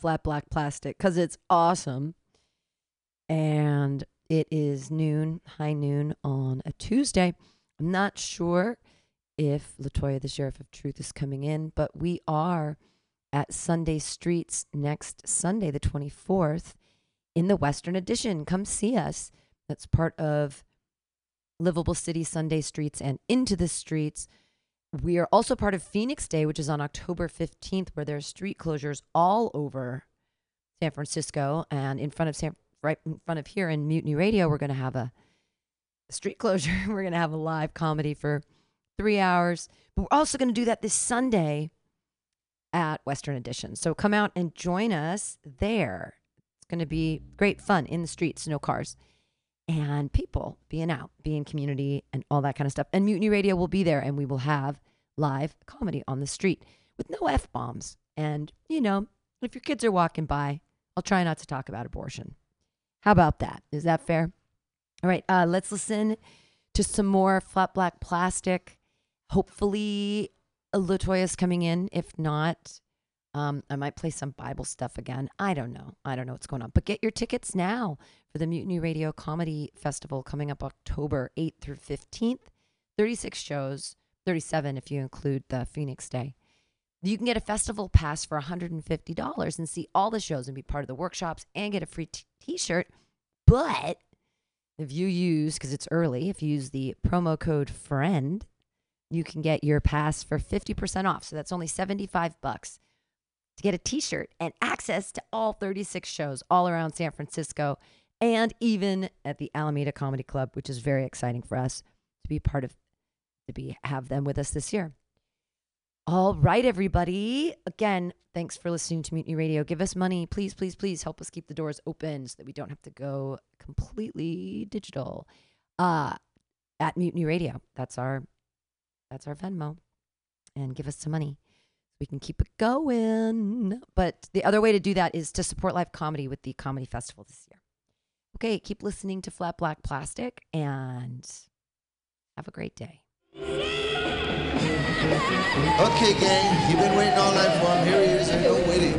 Flat Black Plastic because it's awesome. And it is noon, high noon on a Tuesday. I'm not sure if Latoya, the Sheriff of Truth, is coming in, but we are at Sunday Streets next Sunday, the 24th, in the Western Addition. Come see us. That's part of Livable City Sunday Streets and Into the Streets. We are also part of Phoenix Day, which is on October 15th, where there's street closures all over San Francisco. And in front of San, right in front of here in Mutiny Radio, we're going to have a street closure. we're going to have a live comedy for three hours. But we're also going to do that this Sunday at Western Addition. So come out and join us there. It's going to be great fun in the streets, no cars and people being out, being community, and all that kind of stuff. And Mutiny Radio will be there, and we will have live comedy on the street with no f bombs. And you know, if your kids are walking by, I'll try not to talk about abortion. How about that? Is that fair? All right, uh, let's listen to some more flat black plastic. Hopefully, Latoya's coming in. If not, um, I might play some Bible stuff again. I don't know. I don't know what's going on. But get your tickets now for the Mutiny Radio Comedy Festival coming up October 8th through 15th. 36 shows, 37 if you include the Phoenix Day. You can get a festival pass for $150 and see all the shows and be part of the workshops and get a free t shirt. But if you use, because it's early, if you use the promo code FRIEND, you can get your pass for 50% off. So that's only 75 bucks to get a t-shirt and access to all 36 shows all around San Francisco and even at the Alameda Comedy Club, which is very exciting for us to be part of to be have them with us this year. All right, everybody. Again, thanks for listening to Mutiny Radio. Give us money, please, please, please help us keep the doors open so that we don't have to go completely digital. Uh at Mutiny Radio. That's our that's our Venmo. And give us some money we can keep it going. But the other way to do that is to support live comedy with the comedy festival this year. Okay, keep listening to Flat Black Plastic and have a great day. Okay, gang, you've been waiting all night for him. Here he is, and go with it.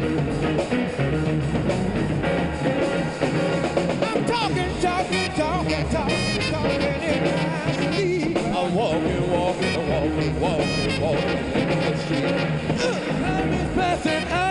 I'm talking, talking, talking, talking, talking in my sleep. I'm walking, walking, walking, walking, walking in the street. Time is passing, I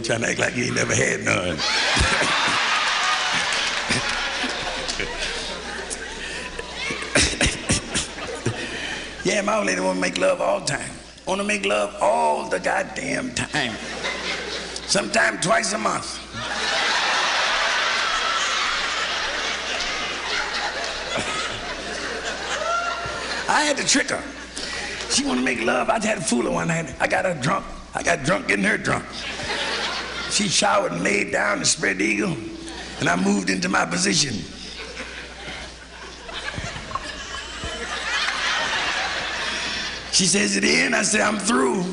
head trying to act like he ain't never had none. yeah, my old lady want to make love all the time. Want to make love all the goddamn time. Sometime twice a month. I had to trick her. She want to make love. I had to fool her one night. I got her drunk. I got drunk getting her drunk. She showered and laid down and spread eagle, and I moved into my position. She says it in. I say I'm through.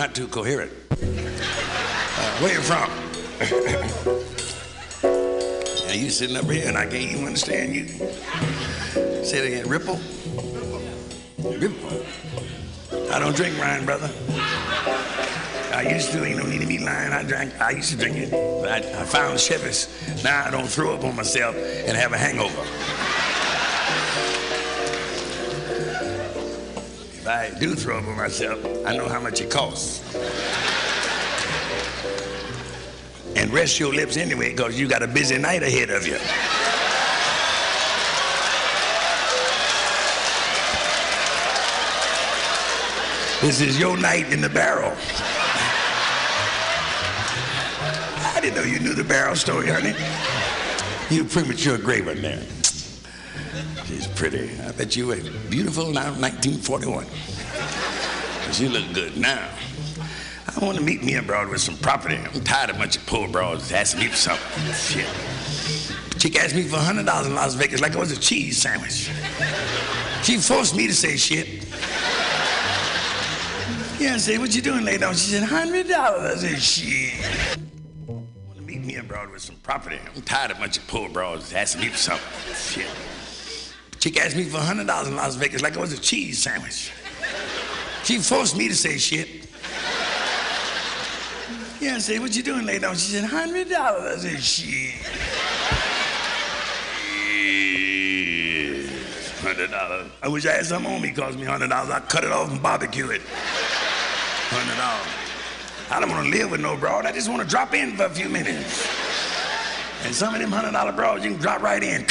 Not too coherent. Uh, where you from? now you sitting up here and I can't even understand you. Say it again. Ripple? Ripple. I don't drink wine, brother. I used to, ain't no need to be lying. I drank, I used to drink it. But I, I found Chivas. Now I don't throw up on myself and have a hangover. I do throw on myself, I know how much it costs. And rest your lips anyway, because you got a busy night ahead of you. This is your night in the barrel. I didn't know you knew the barrel story, honey. You premature graver there. Pretty. I bet you were beautiful now, 1941. But you look good now. I want to meet me abroad with some property. I'm tired of a bunch of poor broads asking me for something. Shit. Chick asked me for $100 in Las Vegas like it was a cheese sandwich. She forced me to say shit. Yeah, I said, what you doing later on? She said, $100. I said, shit. I want to meet me abroad with some property. I'm tired of a bunch of poor broads asking me for something. Shit. Chick asked me for $100 in Las Vegas like it was a cheese sandwich. She forced me to say shit. Yeah, I said, what you doing later on? She said, $100. I said, shit. Hundred dollars. I wish I had some on me. Cost me hundred dollars. I'd cut it off and barbecue it. Hundred dollars. I don't want to live with no broad. I just want to drop in for a few minutes. And some of them hundred dollar broads, you can drop right in.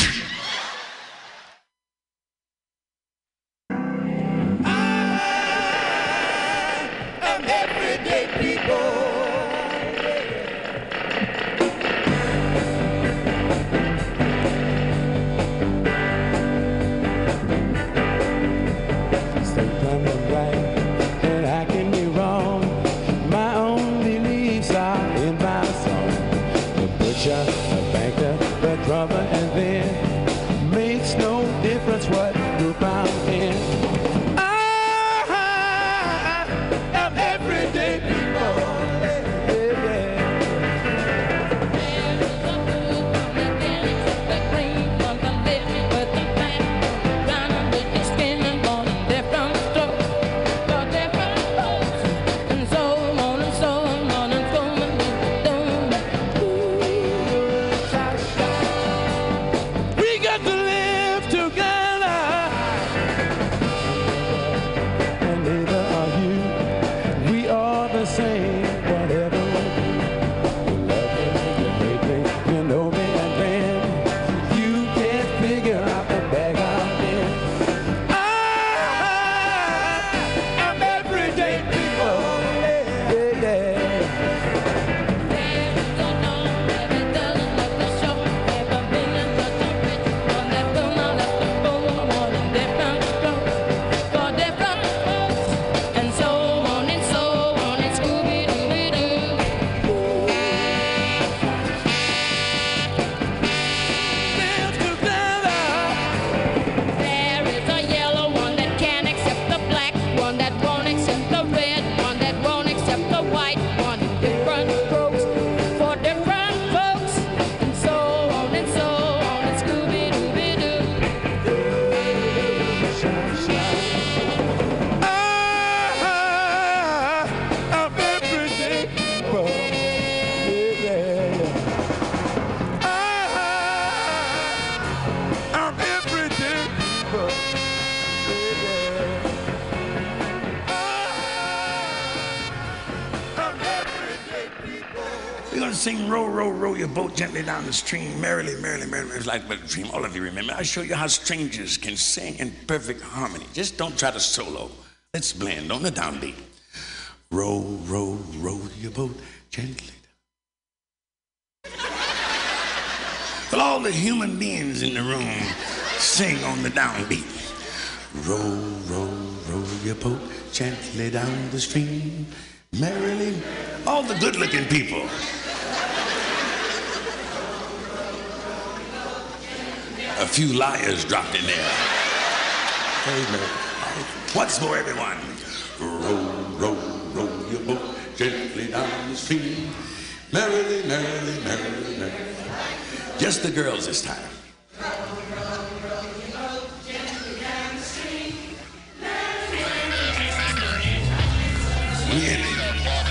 Down the stream, merrily, merrily, merrily." It's like a dream. All of you remember. I show you how strangers can sing in perfect harmony. Just don't try to solo. Let's blend on the downbeat. Row, row, row your boat gently. Well, all the human beings in the room sing on the downbeat. Row, row, row your boat gently down the stream, merrily. All the good-looking people. Few liars dropped in there. Amen. Once more, everyone. Row, row, row your boat gently down the stream. Merrily, merrily, merrily, merrily. Just the girls this time.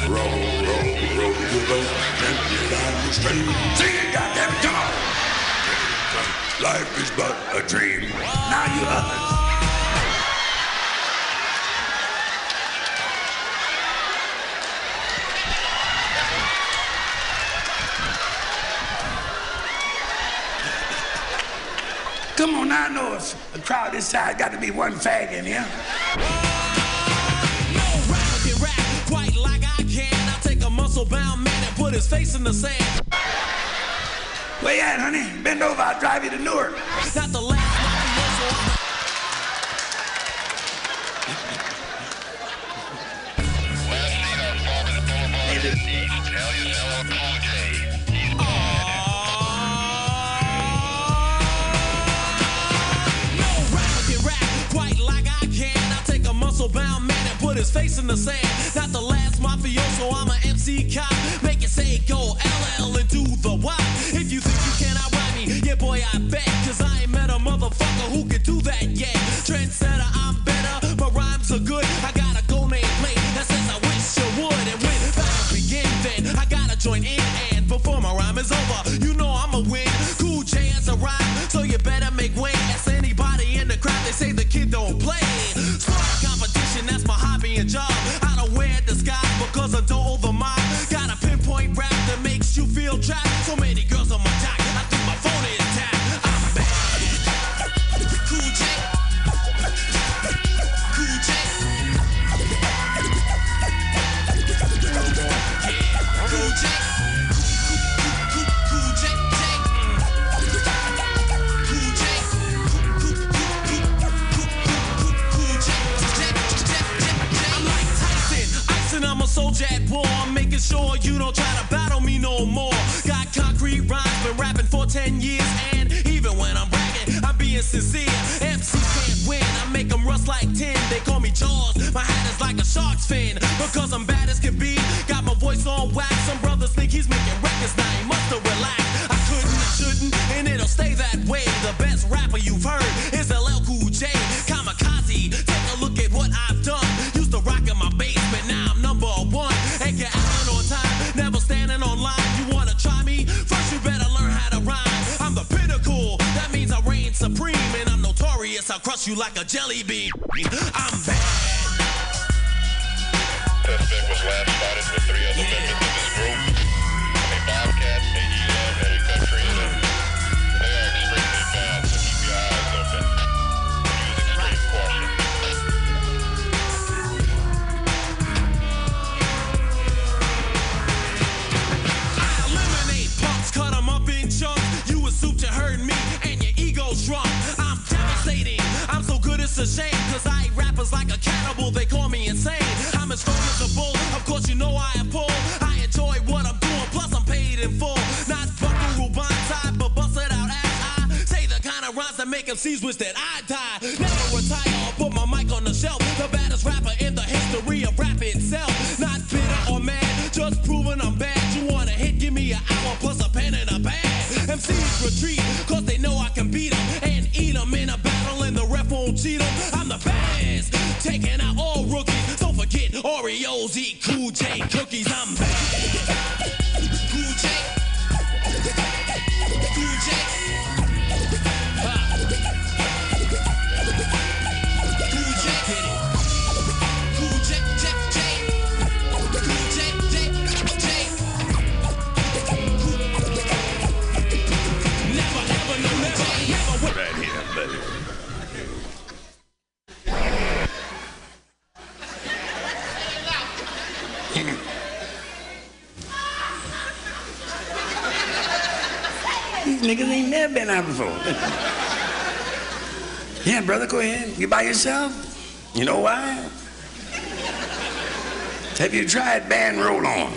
Row, row, row your boat gently down the stream. Sing it, goddammit, come on! Life is but a dream. Now you others. Come on, I know if a crowd this size got to be one fag in here. No rapper can rap quite like I can. I take a muscle bound man and put his face in the sand. Where you at, honey? Bend over, I'll drive you to Newark. Not the last mafioso. No rapper can rap quite like I can. I take a muscle bound man and put his face in the sand. Not the last mafioso, I'm an MC cop. Make go LL and do the Y. If you think you cannot rhyme me, yeah, boy, I bet. Cause I ain't met a motherfucker who can do that yet. Trendsetter, I'm making sure you don't try to battle me no more. Got concrete rhymes, been rapping for 10 years, and even when I'm bragging, I'm being sincere. MC can't win, I make them rust like tin. They call me Jaws, my hat is like a shark's fin. Because I'm bad as can be, got my voice on wax. Some brothers think he's making records now, he must have relaxed. I couldn't, shouldn't, and it'll stay that way. You like a jelly bean. I'm bad. Suspect was last spotted with three other members of his group. A Bobcat, a and a that make that You by yourself? You know why? Have you tried Ban Roll-On?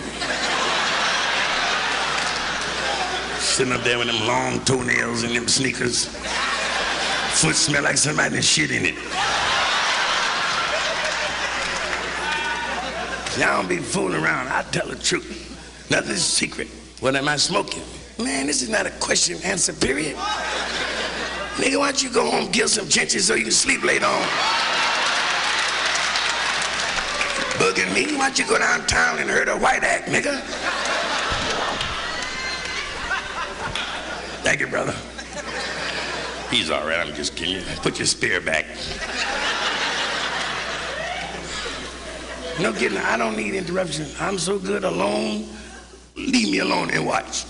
Sitting up there with them long toenails and them sneakers. Foot smell like somebody shit in it. Y'all don't be fooling around. I tell the truth. Nothing's secret. What am I smoking? Man, this is not a question answer period. Nigga, why don't you go home, kill some chinches so you can sleep later on? Bugging me? Why don't you go downtown and hurt a white act, nigga? Thank you, brother. He's all right. I'm just kidding. Put your spear back. No kidding. I don't need interruption. I'm so good alone. Leave me alone and watch.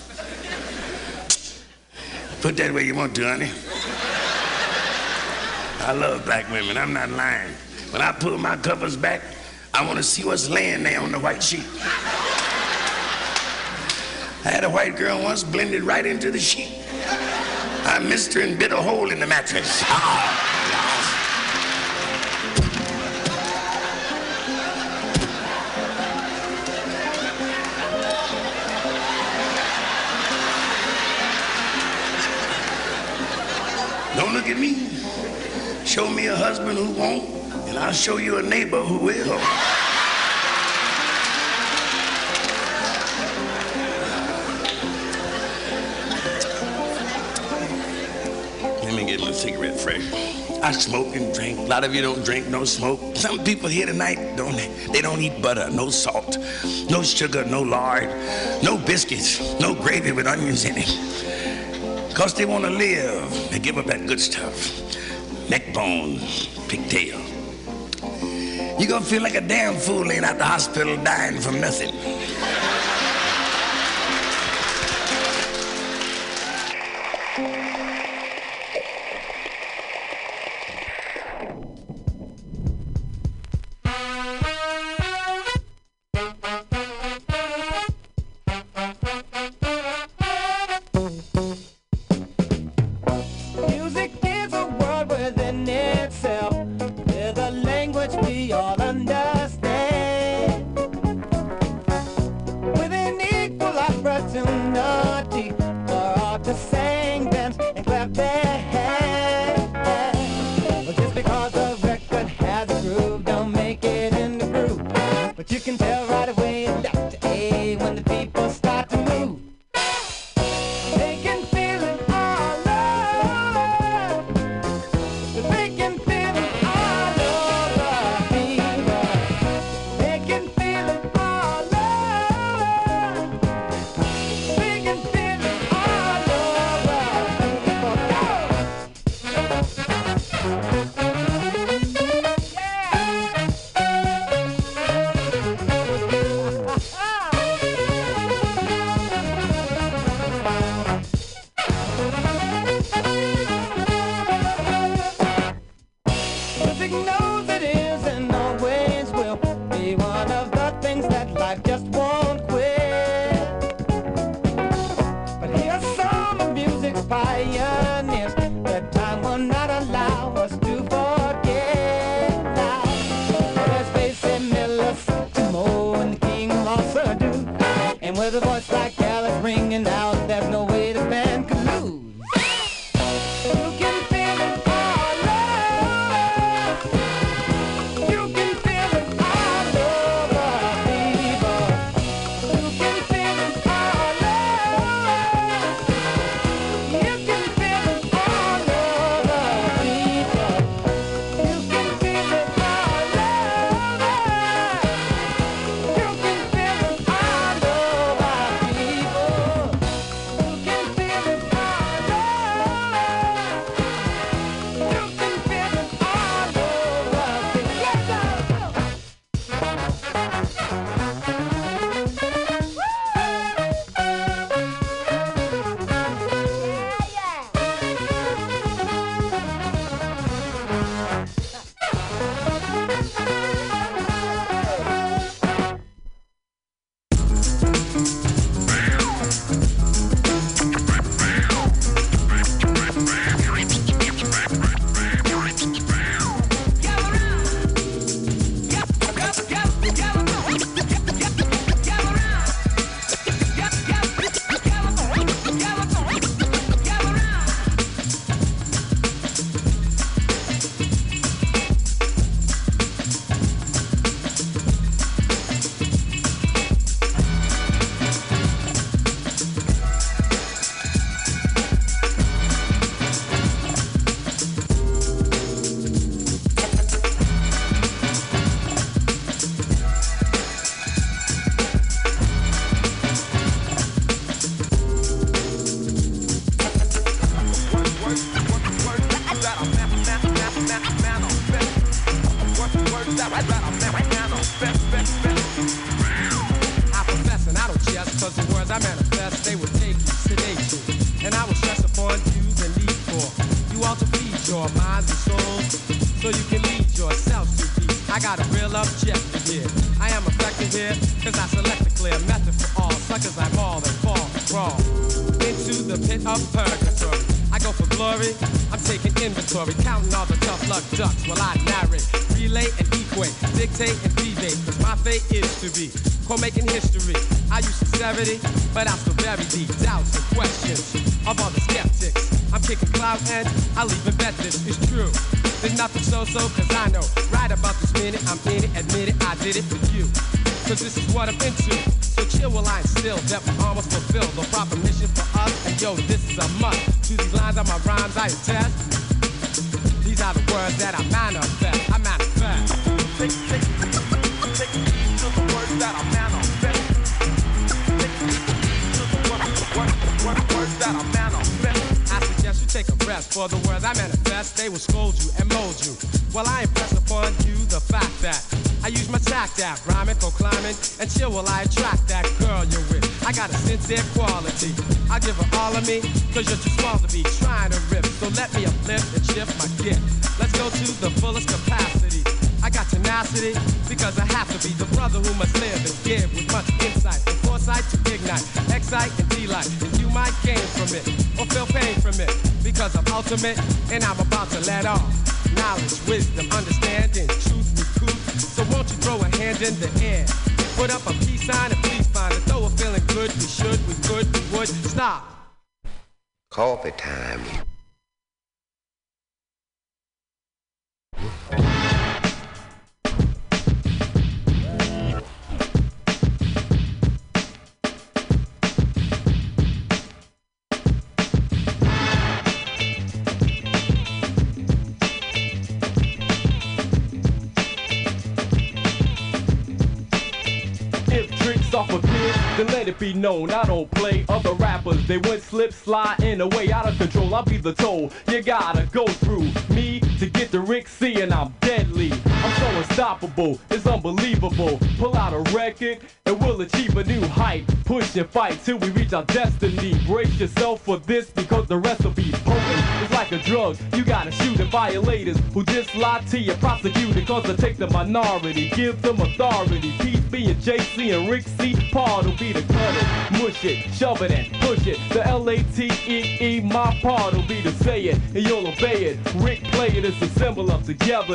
Put that where you want to, honey. I love black women. I'm not lying. When I pull my covers back, I want to see what's laying there on the white sheet. I had a white girl once blended right into the sheet. I missed her and bit a hole in the mattress. Ah. a who won't, and I'll show you a neighbor who will. Let me get my cigarette fresh. I smoke and drink. A lot of you don't drink, no smoke. Some people here tonight don't they don't eat butter, no salt, no sugar, no lard, no biscuits, no gravy with onions in it. Because they want to live. They give up that good stuff. Neck bone, pigtail. You're to feel like a damn fool laying out the hospital dying from nothing.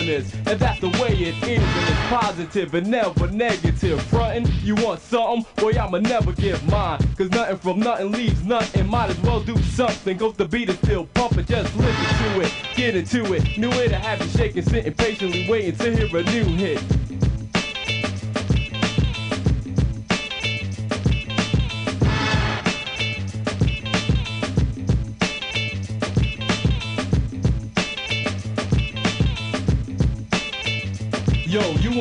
and that's the way it is. And it's positive and never negative. Frontin', you want something? Boy, I'ma never give mine. Cause nothing from nothing leaves nothing. Might as well do something. to the beat is still pumping, just listen to it. Get into it. New it, I have you shaking, sitting patiently, waiting to hear a new hit.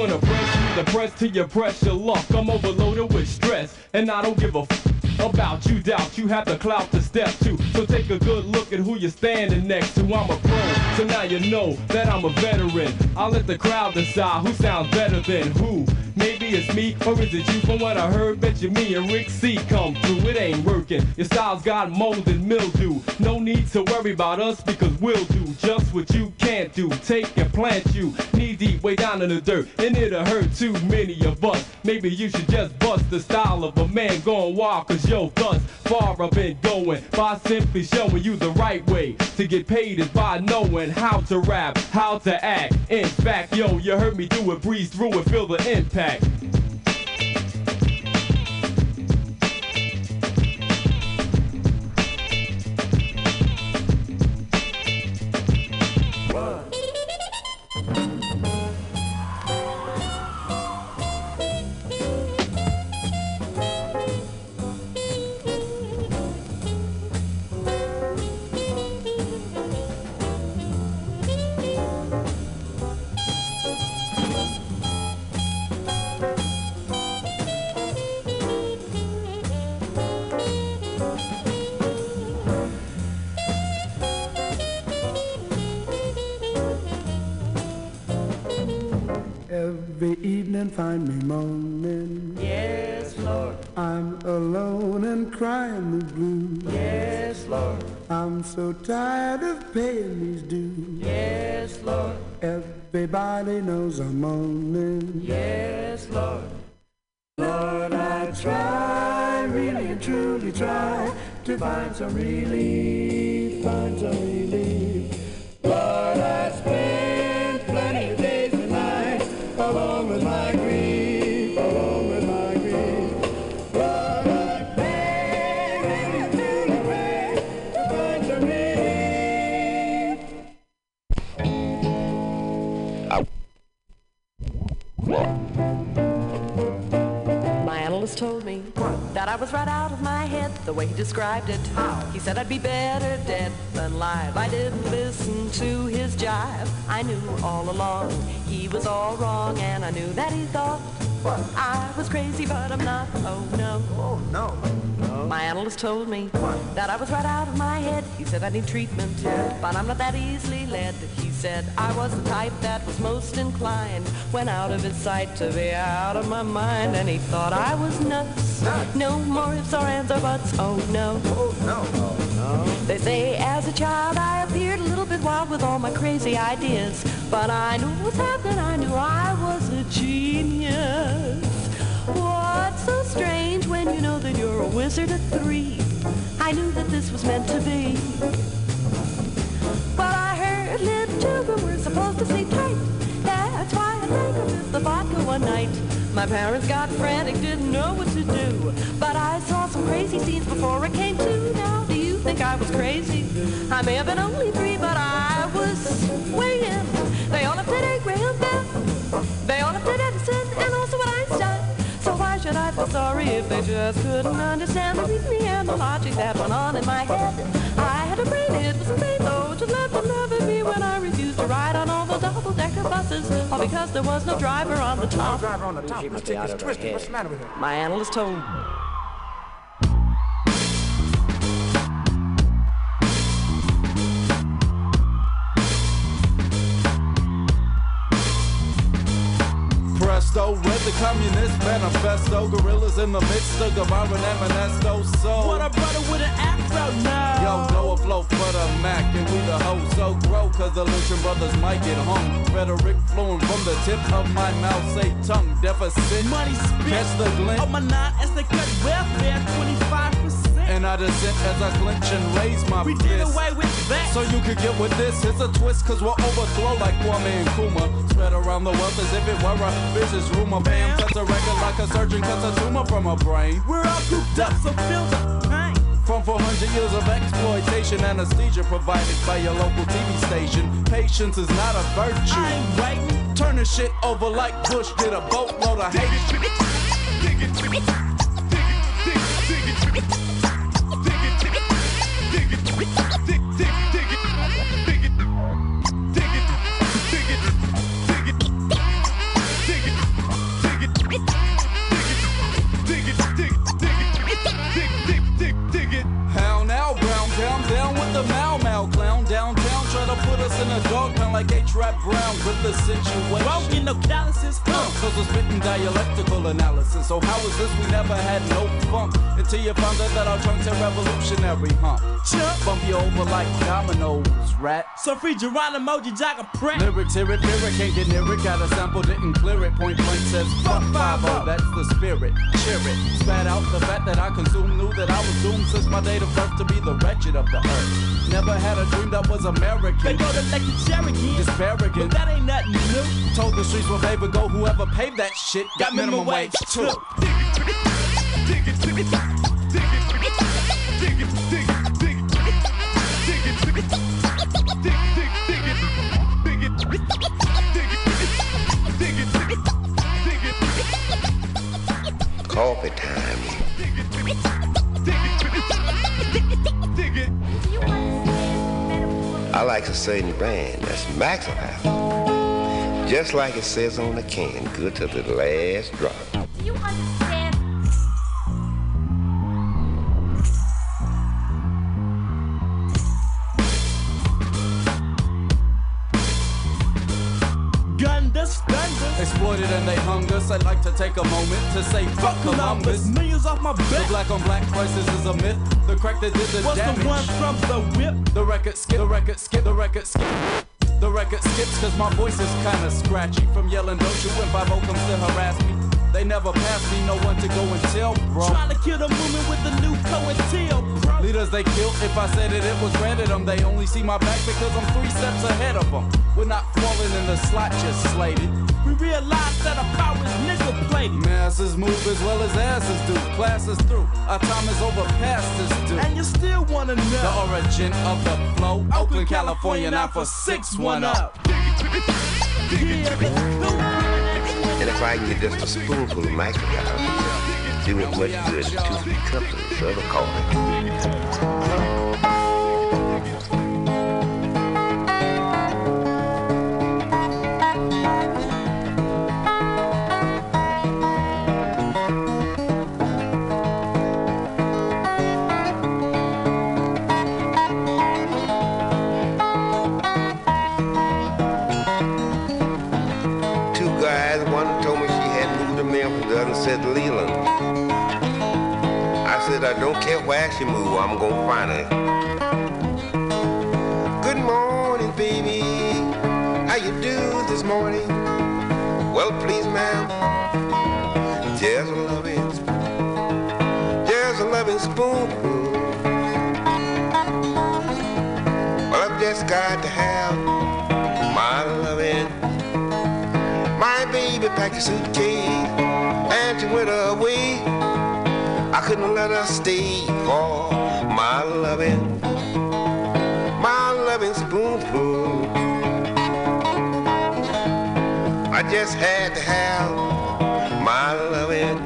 gonna press you, the press to your pressure. Luck. I'm overloaded with stress, and I don't give a f- about you. Doubt you have the clout to step to. So take a good look at who you're standing next to. I'm a pro so now you know that i'm a veteran. I let the crowd decide who sounds better than who be it's me, or is it you? From what I heard, bet you me and Rick C come through. It ain't working. Your style's got mold and mildew. No need to worry about us because we'll do just what you can't do. Take and plant you knee deep, way down in the dirt, and it'll hurt too many of us. Maybe you should just bust the style of a man going wild, cause yo, thus far I've been going by simply showing you the right way to get paid is by knowing how to rap, how to act. In fact, yo, you heard me do it, breeze through it, feel the impact. Find me moaning. Yes, Lord. I'm alone and crying the blues. Yes, Lord. I'm so tired of paying these dues. Yes, Lord. Everybody knows I'm moaning. Yes, Lord. Lord, I try, really and truly try to find some relief, I was right out of my head the way he described it. He said I'd be better dead than live. I didn't listen to his jive. I knew all along he was all wrong, and I knew that he thought I was crazy, but I'm not. Oh no. Oh no. My analyst told me that I was right out of my head. He said I need treatment, but I'm not that easily led. He said I was the type that was most inclined when out of his sight to be out of my mind. And he thought I was nuts. No more ifs or ands or buts. Oh no. Oh no. Oh, no. They say as a child I appeared little bit wild with all my crazy ideas. But I knew what was happening. I knew I was a genius. What's so strange when you know that you're a wizard at three? I knew that this was meant to be. But I heard little children were supposed to sleep tight. That's why I drank fifth of vodka one night. My parents got frantic, didn't know what to do. But I saw some crazy scenes before I came to. Now, do you think I was crazy? I may have been only three, but I was swinging. They all have today, Graham Bell. They all have did Edison and also what Einstein. So why should I feel sorry if they just couldn't understand the reasoning and the logic that went on in my head? I had a brain, it was insane though. Just let them laugh at me when I refused to ride on all the double-decker buses, all because there was no driver on the top. driver on the top. This chick is twisted. What's the matter with her? My analyst told Read the Communist Manifesto, gorillas in the midst of Guevara and Manesto. So, What a brother with an afro now. Yo, go afloat for the Mac, and we the hoes so grow, cause the Lynching brothers might get hung. Rhetoric flowing from the tip of my mouth, say tongue deficit. Money spent Catch the glint. on my nine as they cut welfare 25%. And I dissent as I clench and raise my We fist. did away with that. So you could get with this. It's a twist, cause we'll overthrow like Kwame Nkrumah. Spread around the world as if it were a business rumor. Bam, cuts a record like a surgeon cuts a tumor from a brain. We're all cooped up, so feel the pain. From 400 years of exploitation, anesthesia provided by your local TV station. Patience is not a virtue. I ain't waiting. Turn the shit over like Bush did a boatload of hate. The Mau Mau clown downtown. Try to put us in a dog pound like H. Rap Brown with the situation. Won't get no calluses. Uh, Cause dialectical analysis. So how is this? We never had no funk until you found out that our trunks are revolutionary, huh? Chump. Bump you over like dominoes, rat. So free Geronimo, you jack a prank. Lyrics, hear it, lyric, can't get near it. Got a sample, didn't clear it. Point blank says, fuck 5 that's the spirit. Cheer it. Spat out the fact that I consumed. Knew that I was doomed since my date of birth to be the wretched of the earth. Never had a dream that was American. They go to Lake Cherokee. Disparaging. But that ain't nothing new. Told the streets will favor go. Whoever paved that shit got minimum wage too. Coffee time. I like a certain brand that's Maxwell. Just like it says on the can, good to the last drop. Understand? Gundus. Exploited and they hung us. I'd like to take a moment to say fuck Columbus. Millions off my back. The black on black crisis is a myth. The crack that did the What's damage. the one from the whip? The record skip, the record skip, the record skip. The record skips cause my voice is kinda scratchy. From yelling don't you when 5 comes to harass me. They never pass me, no one to go and tell, bro. Trying to kill the movement with the new Cointel, bro. Leaders they killed, if I said it, it was granted them. They only see my back because I'm three steps ahead of them. We're not falling in the slot just slated. We realize that our power is nigga plated. Masses move as well as asses do. Class is through, our time is over past this due. And you still wanna know The origin of the flow, Oakland, California, now for 610. up. Yeah, let's go. And if I can get just a spoonful of microdose, do as much good two, three cups of this other coffee. I don't care where she moved, I'm gonna find her. Good morning, baby. How you do this morning? Well, please, ma'am. There's a loving, spoon. there's a loving spoon. Well, I've just got to have my loving. My baby packed a suitcase and she went away. I couldn't let her stay for my loving, my loving spoonful. I just had to have my loving.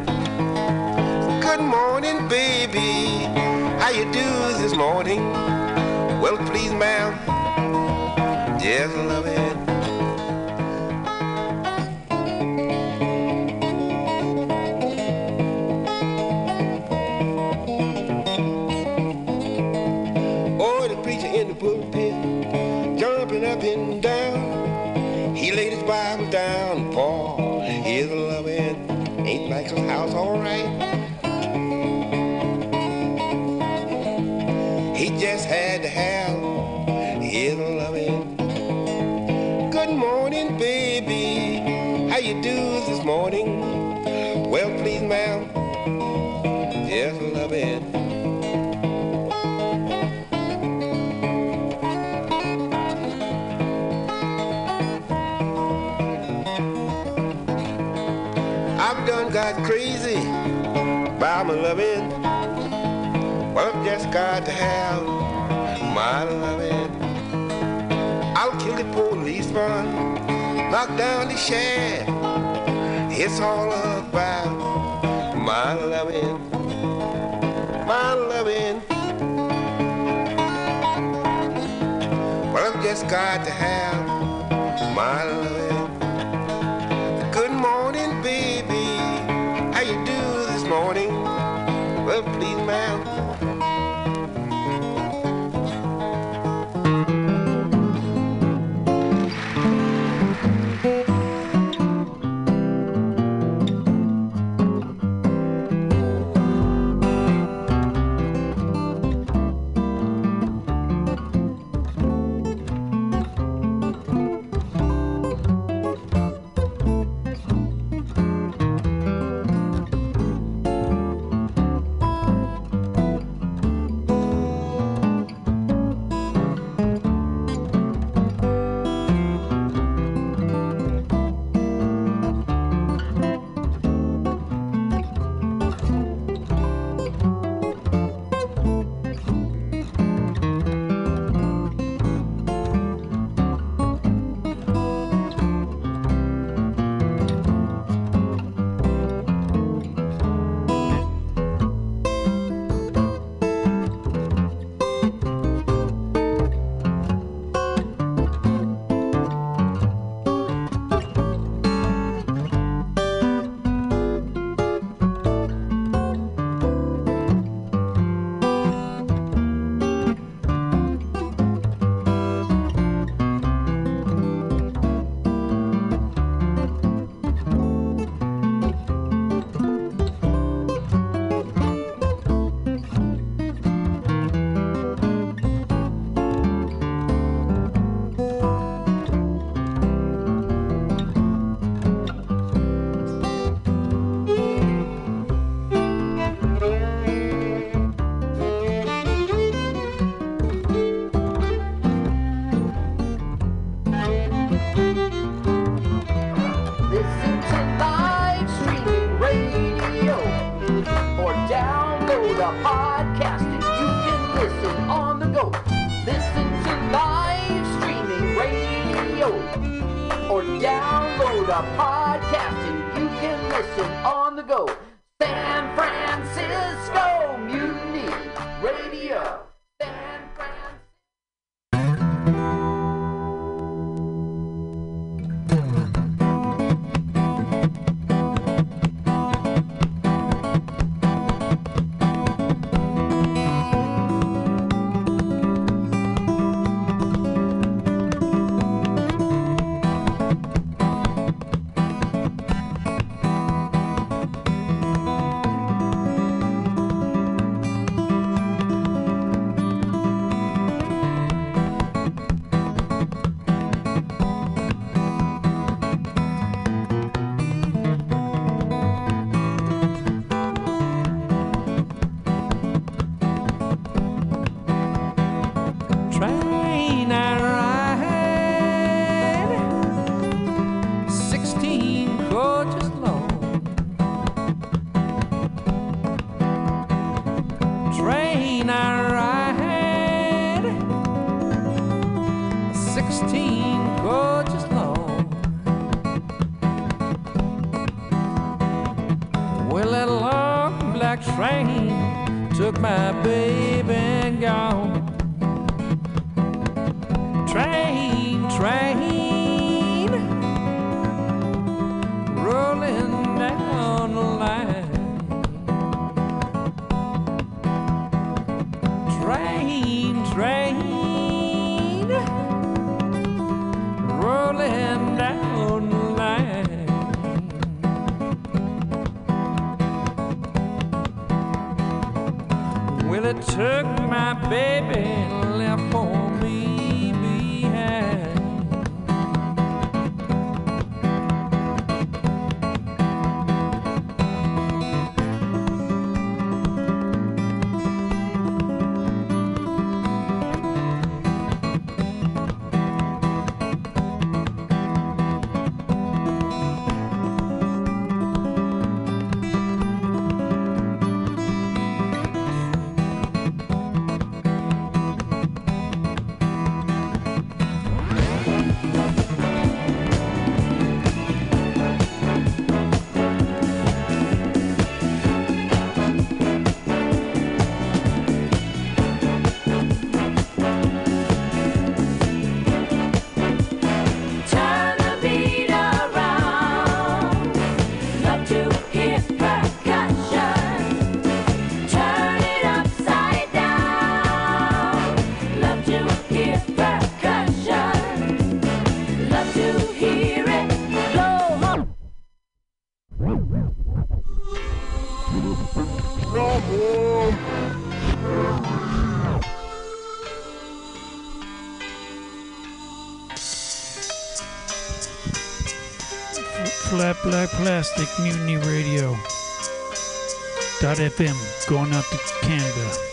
Good morning, baby. How you do this morning? Well, please, ma'am. Just. Oh, my loving. Well, I've just got to have my loving. I'll kill the policeman, knock down the sheriff. It's all about my loving, my loving. Well, I've just got to have my loving. Good morning, baby. How you do this morning? Well, please, Black Plastic Mutiny Radio. Dot FM going out to Canada.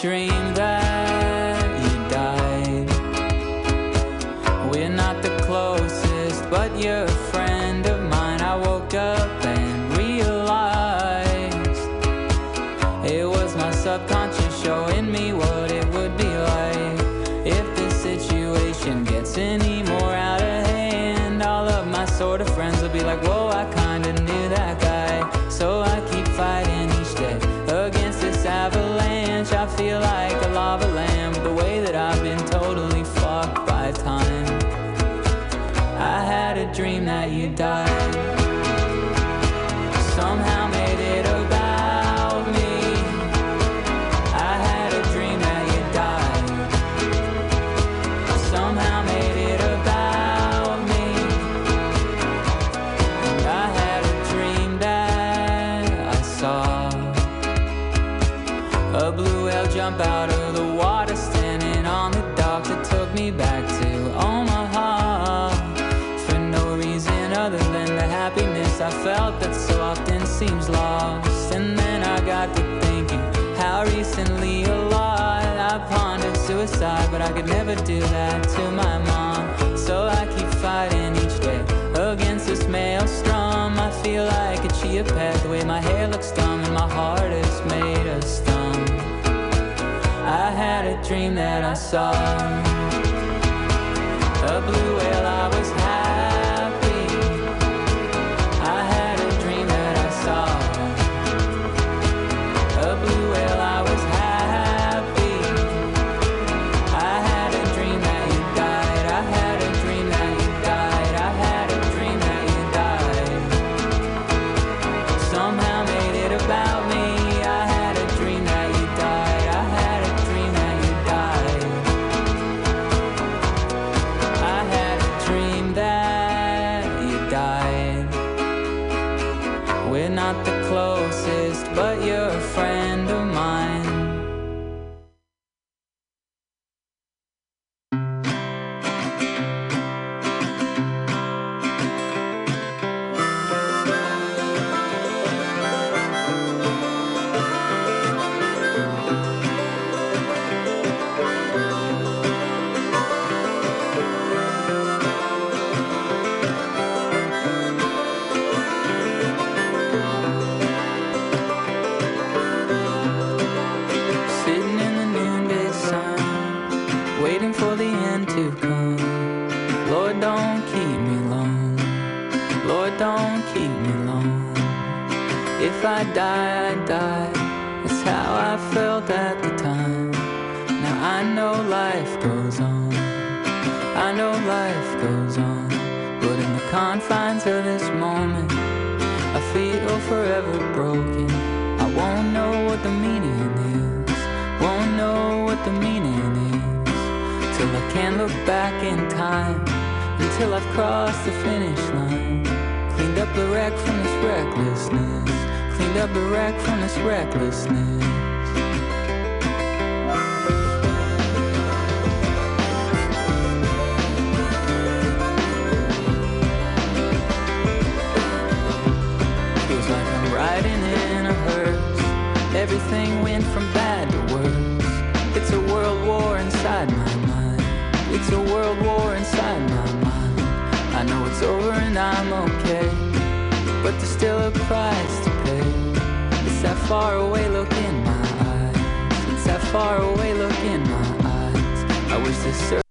dream. I could never do that to my mom. So I keep fighting each day against this maelstrom. I feel like a chia pet, the way my hair looks dumb and my heart is made of stone. I had a dream that I saw. forever broken. I won't know what the meaning is, won't know what the meaning is, till I can look back in time, until I've crossed the finish line. Cleaned up the wreck from this recklessness, cleaned up the wreck from this recklessness. Everything went from bad to worse. It's a world war inside my mind. It's a world war inside my mind. I know it's over and I'm okay. But there's still a price to pay. It's that far away look in my eyes. It's that far away look in my eyes. I wish this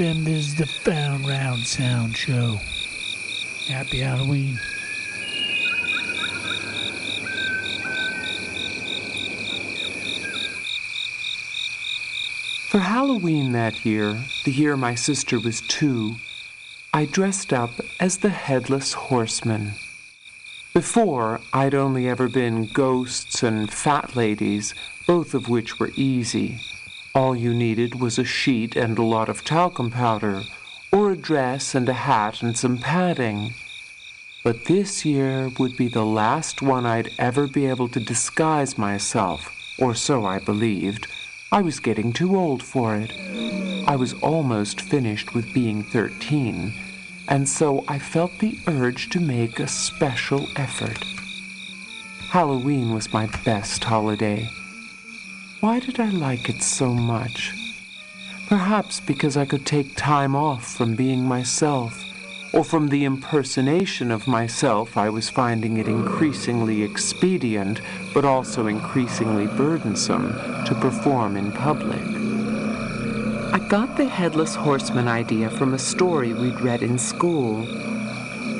FM is the Found Round Sound Show. Happy Halloween. For Halloween that year, the year my sister was two, I dressed up as the Headless Horseman. Before, I'd only ever been ghosts and fat ladies, both of which were easy. All you needed was a sheet and a lot of talcum powder, or a dress and a hat and some padding. But this year would be the last one I'd ever be able to disguise myself, or so I believed. I was getting too old for it. I was almost finished with being 13, and so I felt the urge to make a special effort. Halloween was my best holiday. Why did I like it so much? Perhaps because I could take time off from being myself, or from the impersonation of myself I was finding it increasingly expedient, but also increasingly burdensome, to perform in public. I got the headless horseman idea from a story we'd read in school.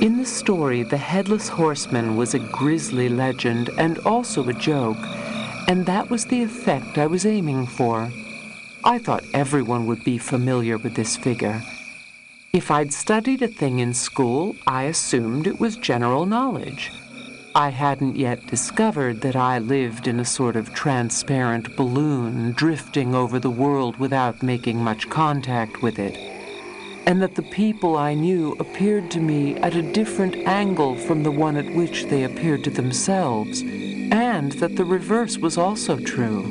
In the story, the headless horseman was a grisly legend and also a joke, and that was the effect I was aiming for. I thought everyone would be familiar with this figure. If I'd studied a thing in school, I assumed it was general knowledge. I hadn't yet discovered that I lived in a sort of transparent balloon drifting over the world without making much contact with it, and that the people I knew appeared to me at a different angle from the one at which they appeared to themselves, and that the reverse was also true.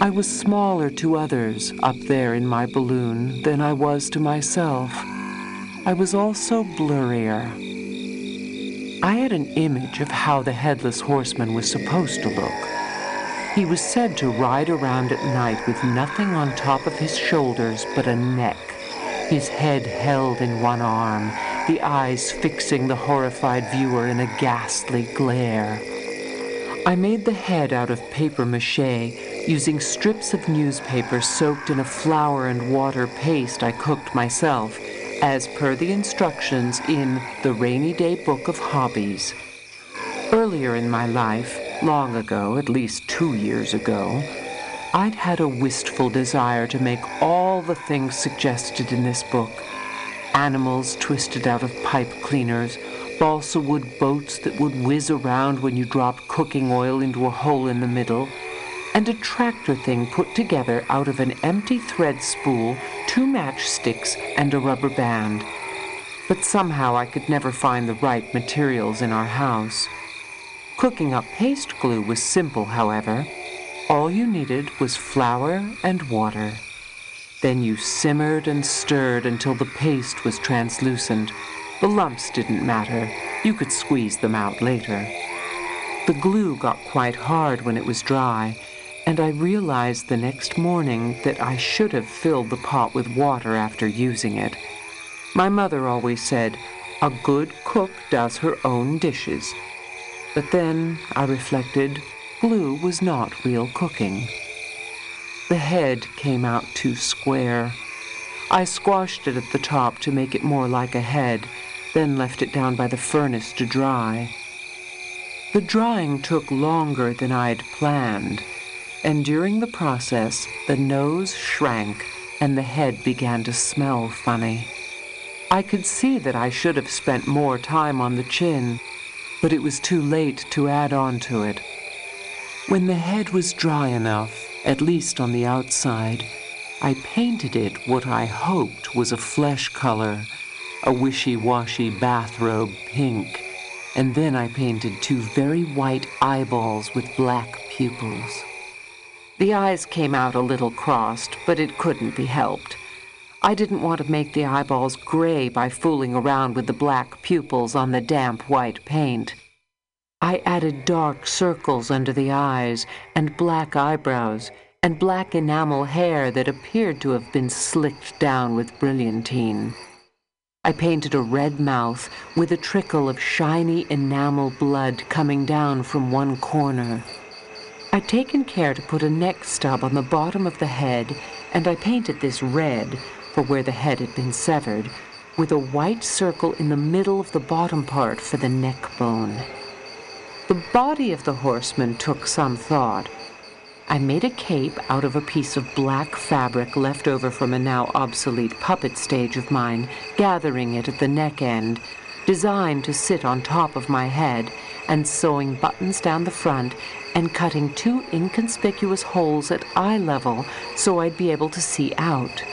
I was smaller to others up there in my balloon than I was to myself. I was also blurrier. I had an image of how the headless horseman was supposed to look. He was said to ride around at night with nothing on top of his shoulders but a neck, his head held in one arm, the eyes fixing the horrified viewer in a ghastly glare. I made the head out of paper mache using strips of newspaper soaked in a flour and water paste I cooked myself, as per the instructions in the Rainy Day Book of Hobbies. Earlier in my life, long ago, at least two years ago, I'd had a wistful desire to make all the things suggested in this book animals twisted out of pipe cleaners, balsa wood boats that would whiz around when you dropped cooking oil into a hole in the middle, and a tractor thing put together out of an empty thread spool, two matchsticks, and a rubber band. But somehow I could never find the right materials in our house. Cooking up paste glue was simple, however. All you needed was flour and water. Then you simmered and stirred until the paste was translucent. The lumps didn't matter. You could squeeze them out later. The glue got quite hard when it was dry, and I realized the next morning that I should have filled the pot with water after using it. My mother always said, a good cook does her own dishes. But then, I reflected, glue was not real cooking. The head came out too square. I squashed it at the top to make it more like a head, then left it down by the furnace to dry. The drying took longer than I'd planned, and during the process, the nose shrank and the head began to smell funny. I could see that I should have spent more time on the chin, but it was too late to add on to it. When the head was dry enough, at least on the outside, I painted it what I hoped was a flesh color, a wishy-washy bathrobe pink, and then I painted two very white eyeballs with black pupils. The eyes came out a little crossed, but it couldn't be helped. I didn't want to make the eyeballs gray by fooling around with the black pupils on the damp white paint. I added dark circles under the eyes and black eyebrows and black enamel hair that appeared to have been slicked down with brilliantine. I painted a red mouth with a trickle of shiny enamel blood coming down from one corner. I'd taken care to put a neck stub on the bottom of the head, and I painted this red for where the head had been severed, with a white circle in the middle of the bottom part for the neck bone. The body of the horseman took some thought. I made a cape out of a piece of black fabric left over from a now obsolete puppet stage of mine, gathering it at the neck end, designed to sit on top of my head, and sewing buttons down the front and cutting two inconspicuous holes at eye level so I'd be able to see out.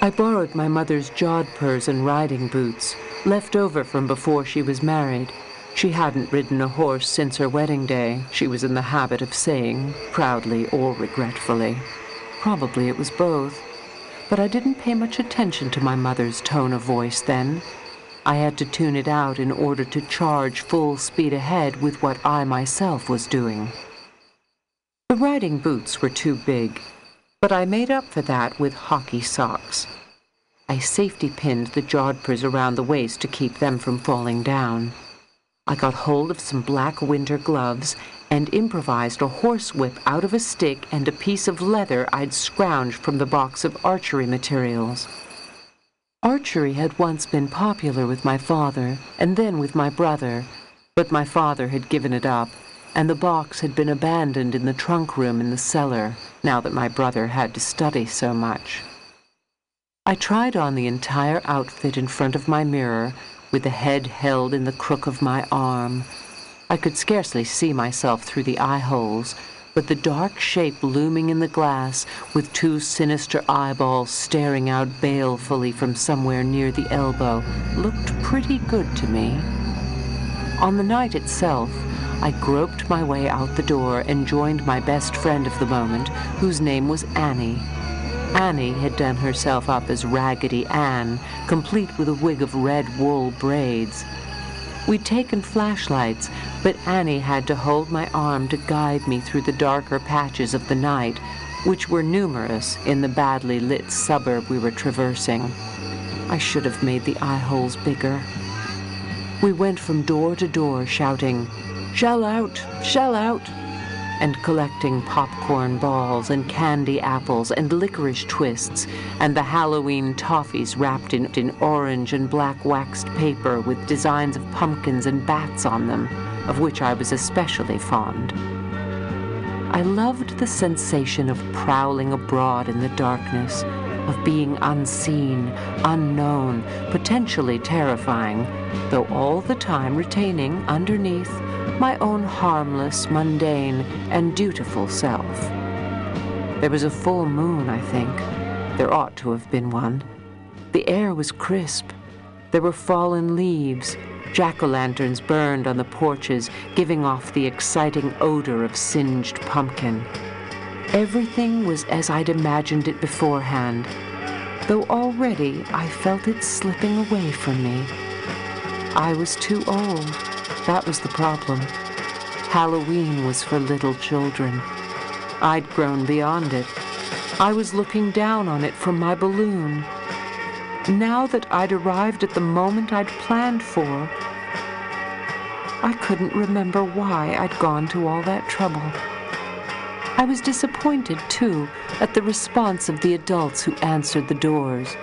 I borrowed my mother's jodhpurs and riding boots, left over from before she was married. She hadn't ridden a horse since her wedding day, she was in the habit of saying, proudly or regretfully. Probably it was both. But I didn't pay much attention to my mother's tone of voice then. I had to tune it out in order to charge full speed ahead with what I myself was doing. The riding boots were too big, but I made up for that with hockey socks. I safety pinned the jodhpurs around the waist to keep them from falling down. I got hold of some black winter gloves and improvised a horsewhip out of a stick and a piece of leather I'd scrounged from the box of archery materials. Archery had once been popular with my father and then with my brother, but my father had given it up, and the box had been abandoned in the trunk room in the cellar now that my brother had to study so much. I tried on the entire outfit in front of my mirror with the head held in the crook of my arm. I could scarcely see myself through the eye holes, but the dark shape looming in the glass with two sinister eyeballs staring out balefully from somewhere near the elbow looked pretty good to me. On the night itself, I groped my way out the door and joined my best friend of the moment, whose name was Annie. Annie had done herself up as Raggedy Ann, complete with a wig of red wool braids. We'd taken flashlights, but Annie had to hold my arm to guide me through the darker patches of the night, which were numerous in the badly lit suburb we were traversing. I should have made the eye holes bigger. We went from door to door shouting, Shell out! Shell out! And collecting popcorn balls and candy apples and licorice twists and the Halloween toffees wrapped in, in orange and black waxed paper with designs of pumpkins and bats on them, of which I was especially fond. I loved the sensation of prowling abroad in the darkness, of being unseen, unknown, potentially terrifying, though all the time retaining underneath my own harmless, mundane, and dutiful self. There was a full moon, I think. There ought to have been one. The air was crisp. There were fallen leaves. Jack o' lanterns burned on the porches, giving off the exciting odor of singed pumpkin. Everything was as I'd imagined it beforehand, though already I felt it slipping away from me. I was too old. That was the problem. Halloween was for little children. I'd grown beyond it. I was looking down on it from my balloon. Now that I'd arrived at the moment I'd planned for, I couldn't remember why I'd gone to all that trouble. I was disappointed, too, at the response of the adults who answered the doors.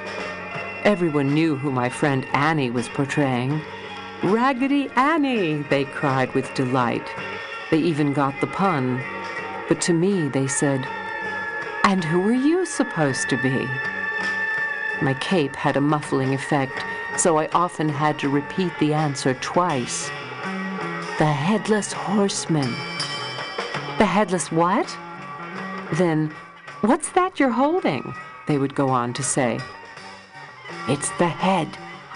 Everyone knew who my friend Annie was portraying. Raggedy Annie, they cried with delight. They even got the pun. But to me, they said, And who are you supposed to be? My cape had a muffling effect, so I often had to repeat the answer twice. The Headless Horseman. The Headless what? Then, what's that you're holding? They would go on to say. It's the head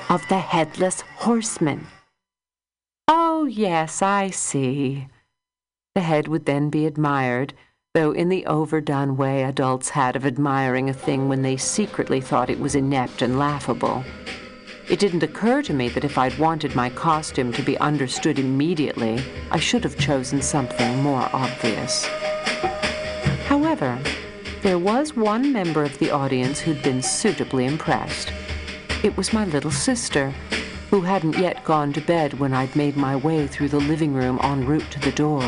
of the Headless Horseman. Oh, yes, I see. The head would then be admired, though in the overdone way adults had of admiring a thing when they secretly thought it was inept and laughable. It didn't occur to me that if I'd wanted my costume to be understood immediately, I should have chosen something more obvious. However, there was one member of the audience who'd been suitably impressed. It was my little sister, who hadn't yet gone to bed when I'd made my way through the living room en route to the door.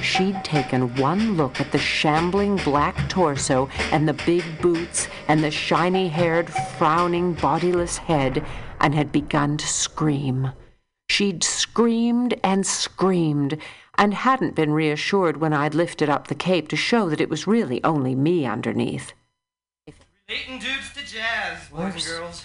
she'd taken one look at the shambling black torso and the big boots and the shiny haired, frowning, bodiless head and had begun to scream. She'd screamed and screamed and hadn't been reassured when I'd lifted up the cape to show that it was really only me underneath. Relating dudes to jazz, boys and girls.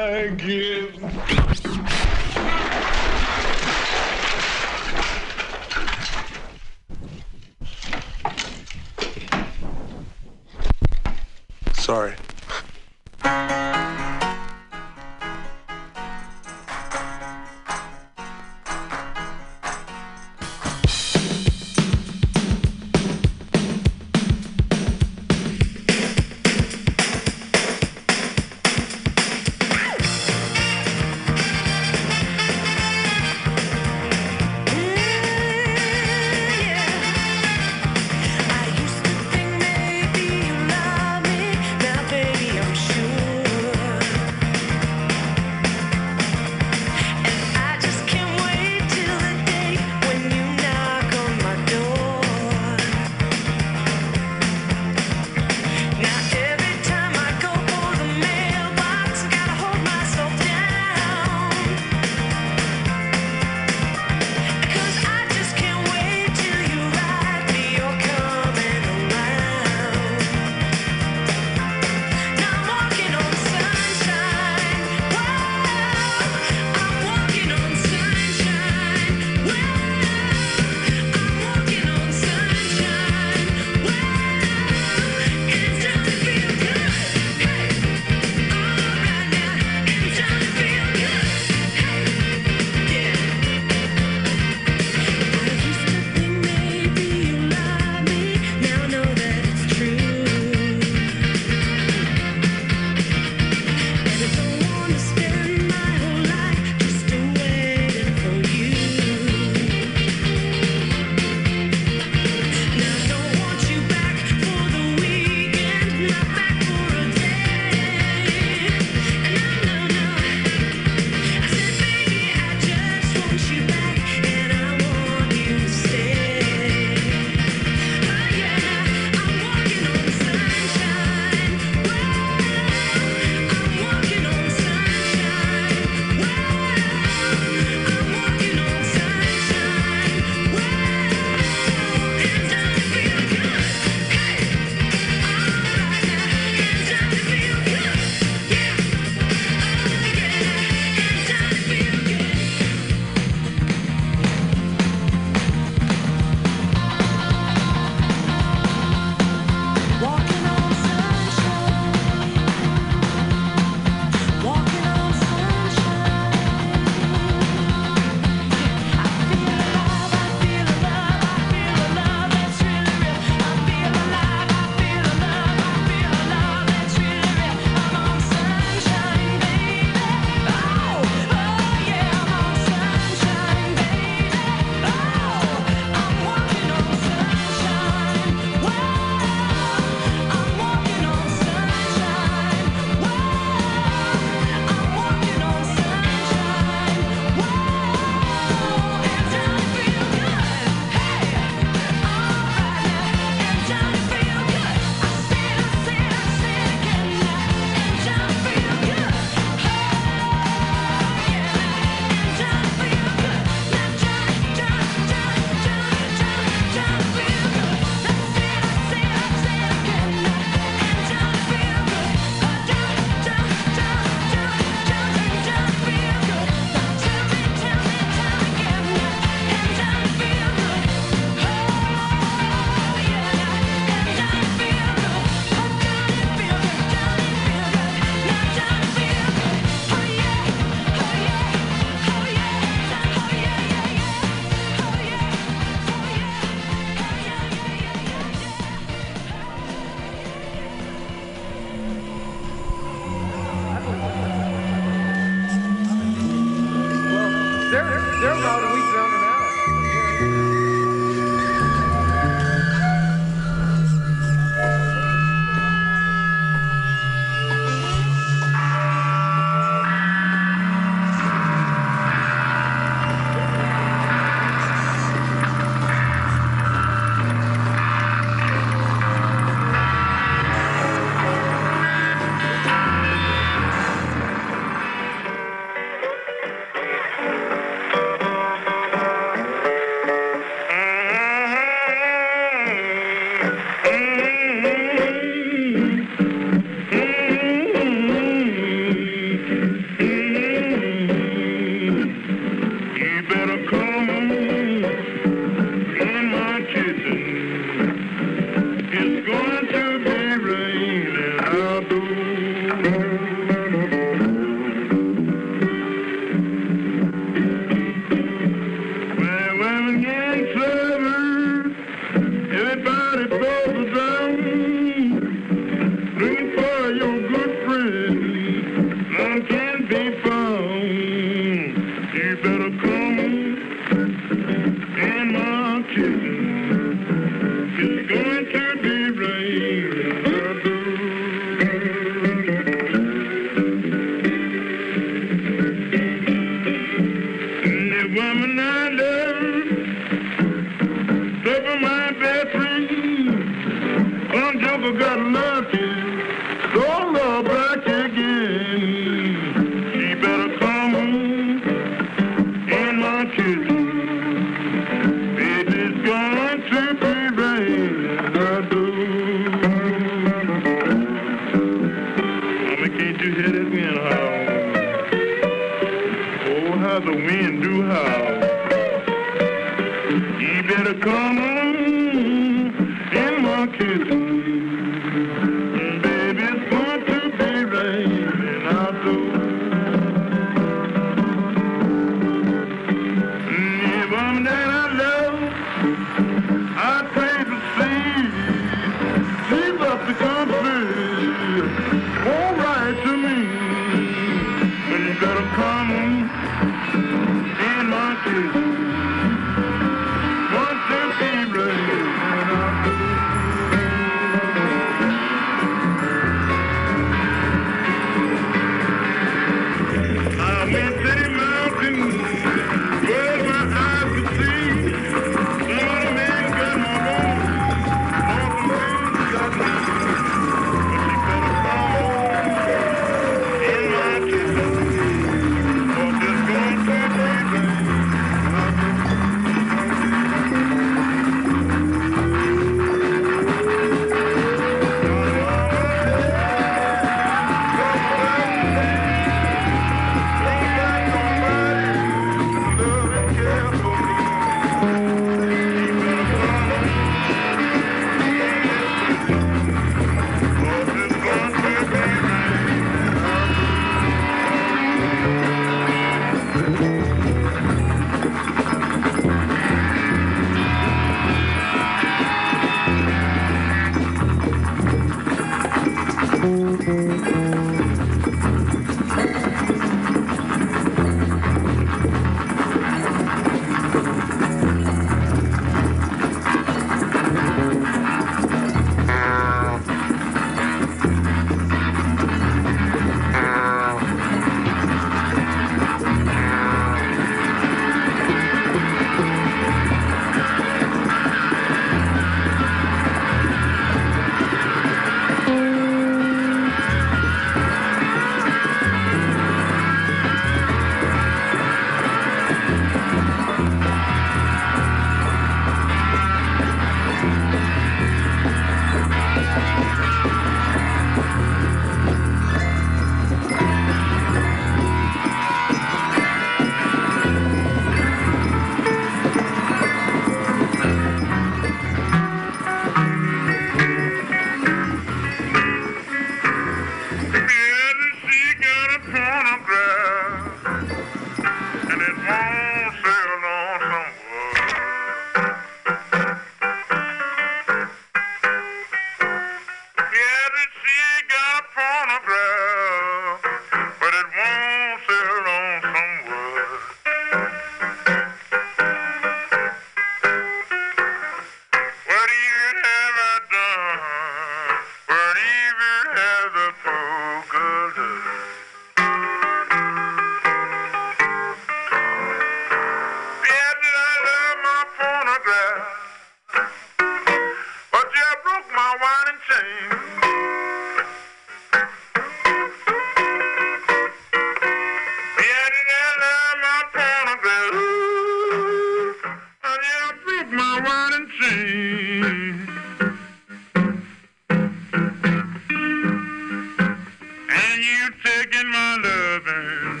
loving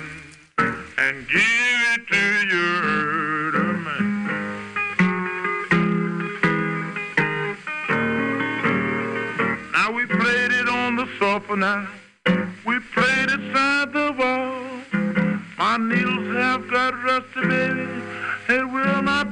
and give it to your man. Now we played it on the sofa now. We played it side the wall. My needles have got rusty, baby. It will not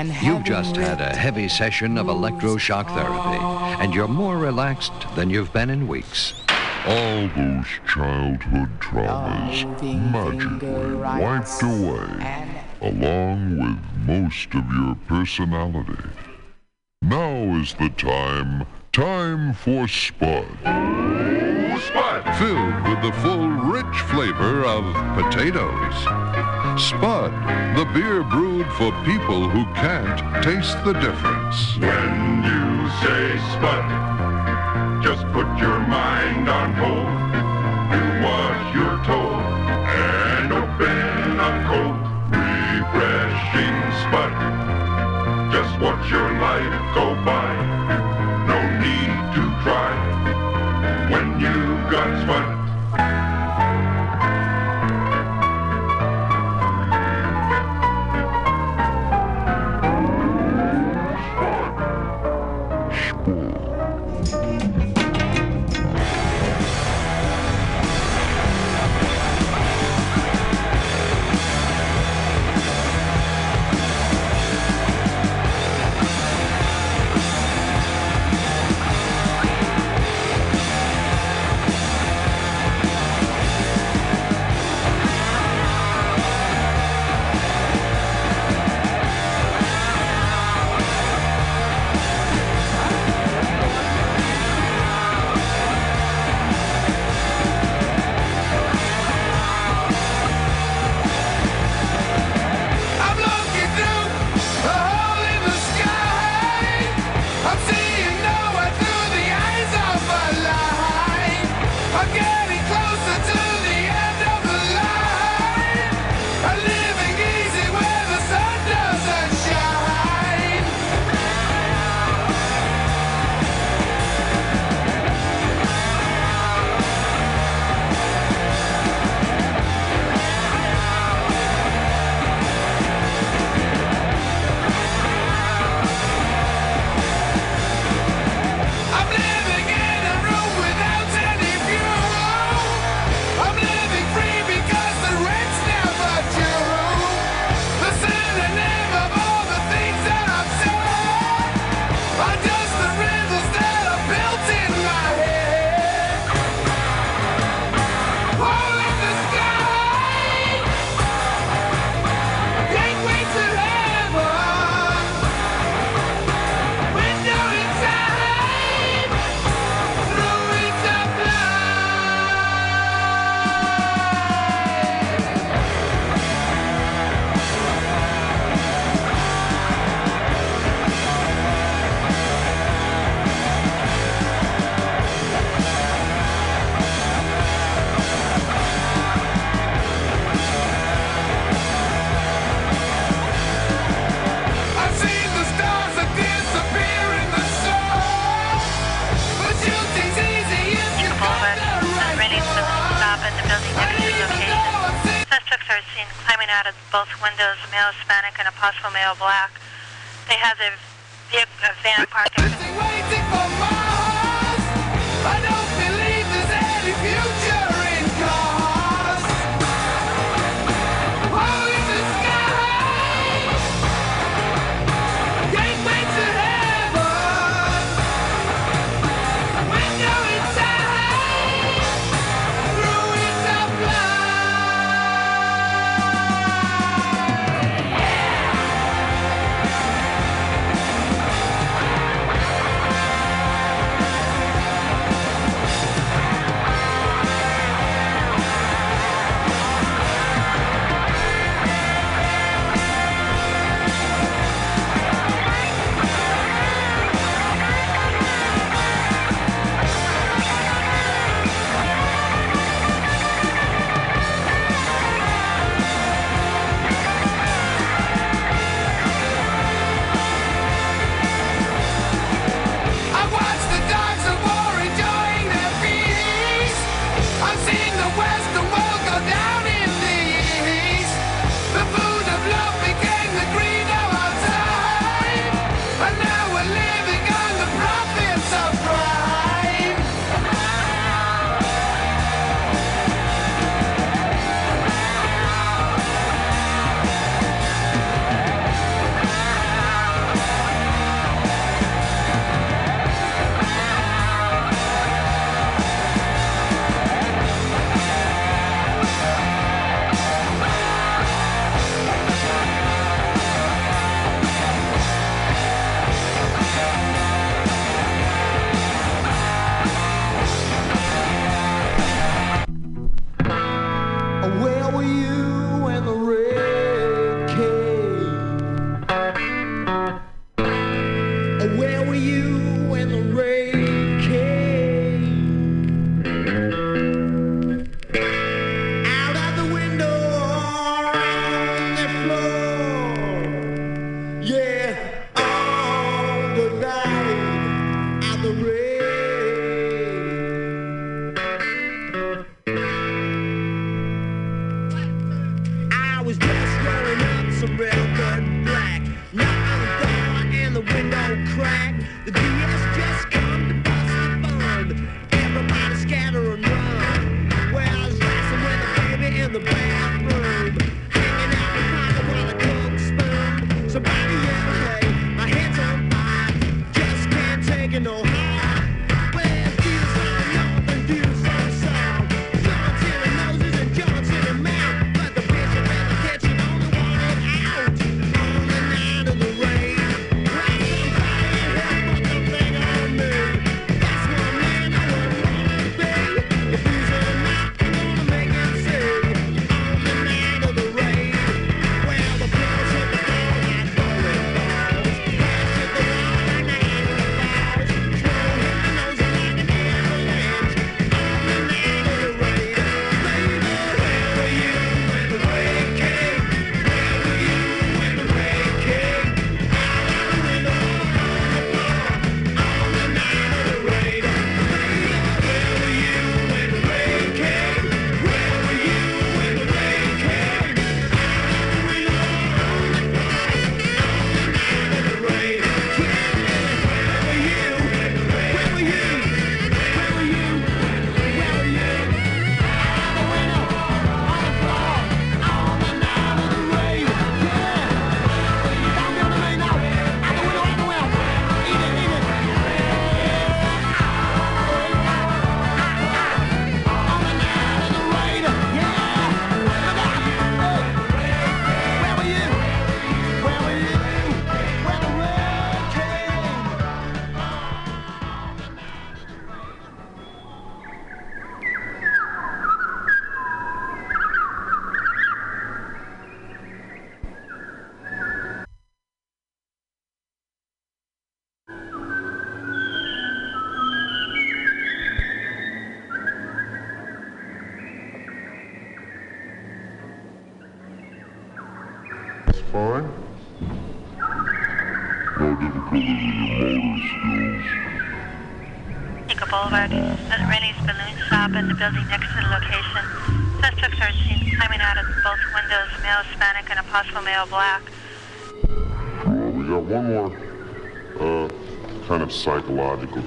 and You've just had a heavy session of electroshock therapy, and you're more relaxed than you've been in weeks. All those childhood traumas magically wiped away, along with most of your personality. Now is the time, time for Spud. Spud! Filled with the full, rich flavor of potatoes. Spud, the beer brewed for people who can't taste the difference. When you say Spud, just put your mind on hold. Paso Romeo Black. They have their vehicle, a van parked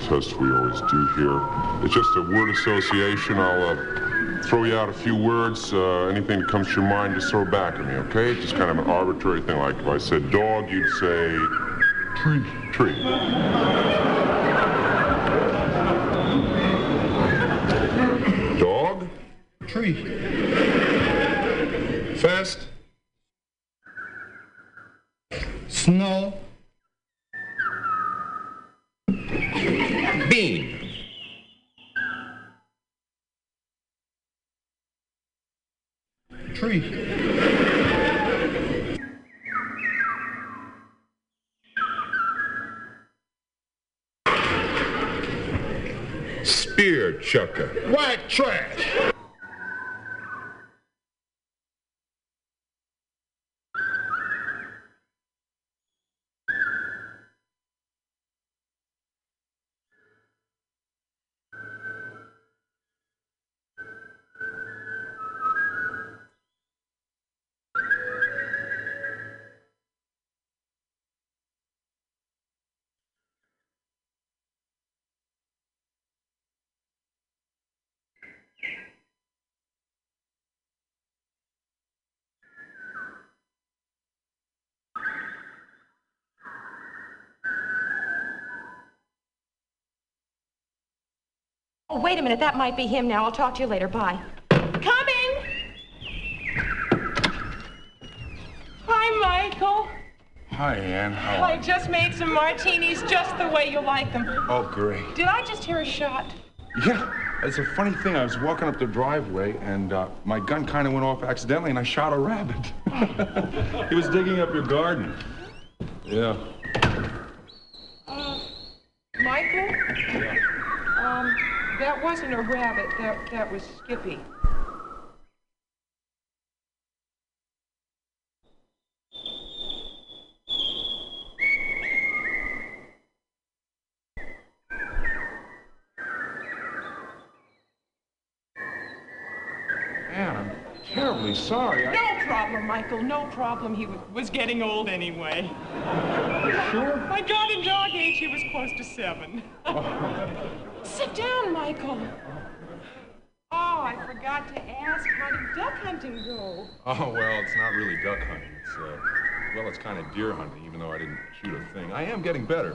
test we always do here. It's just a word association. I'll uh, throw you out a few words. Uh, anything that comes to your mind, just throw back at me, okay? It's just kind of an arbitrary thing. Like if I said dog, you'd say tree. Tree. Dog? Tree. Chucker. White trash. Oh, wait a minute. That might be him now. I'll talk to you later. Bye. Coming! Hi, Michael. Hi, Ann. How I just made some martinis just the way you like them. Oh, great. Did I just hear a shot? Yeah, it's a funny thing. I was walking up the driveway, and uh, my gun kind of went off accidentally, and I shot a rabbit. he was digging up your garden. Yeah. Uh, Michael? That wasn't a rabbit. That that was Skippy. Man, I'm terribly sorry. I... No problem, Michael. No problem. He was getting old anyway. Sure? My dog and dog age, he was close to seven. Sit down, Michael. Oh, I forgot to ask, how did duck hunting go? Oh, well, it's not really duck hunting. It's, uh, well, it's kind of deer hunting, even though I didn't shoot a thing. I am getting better.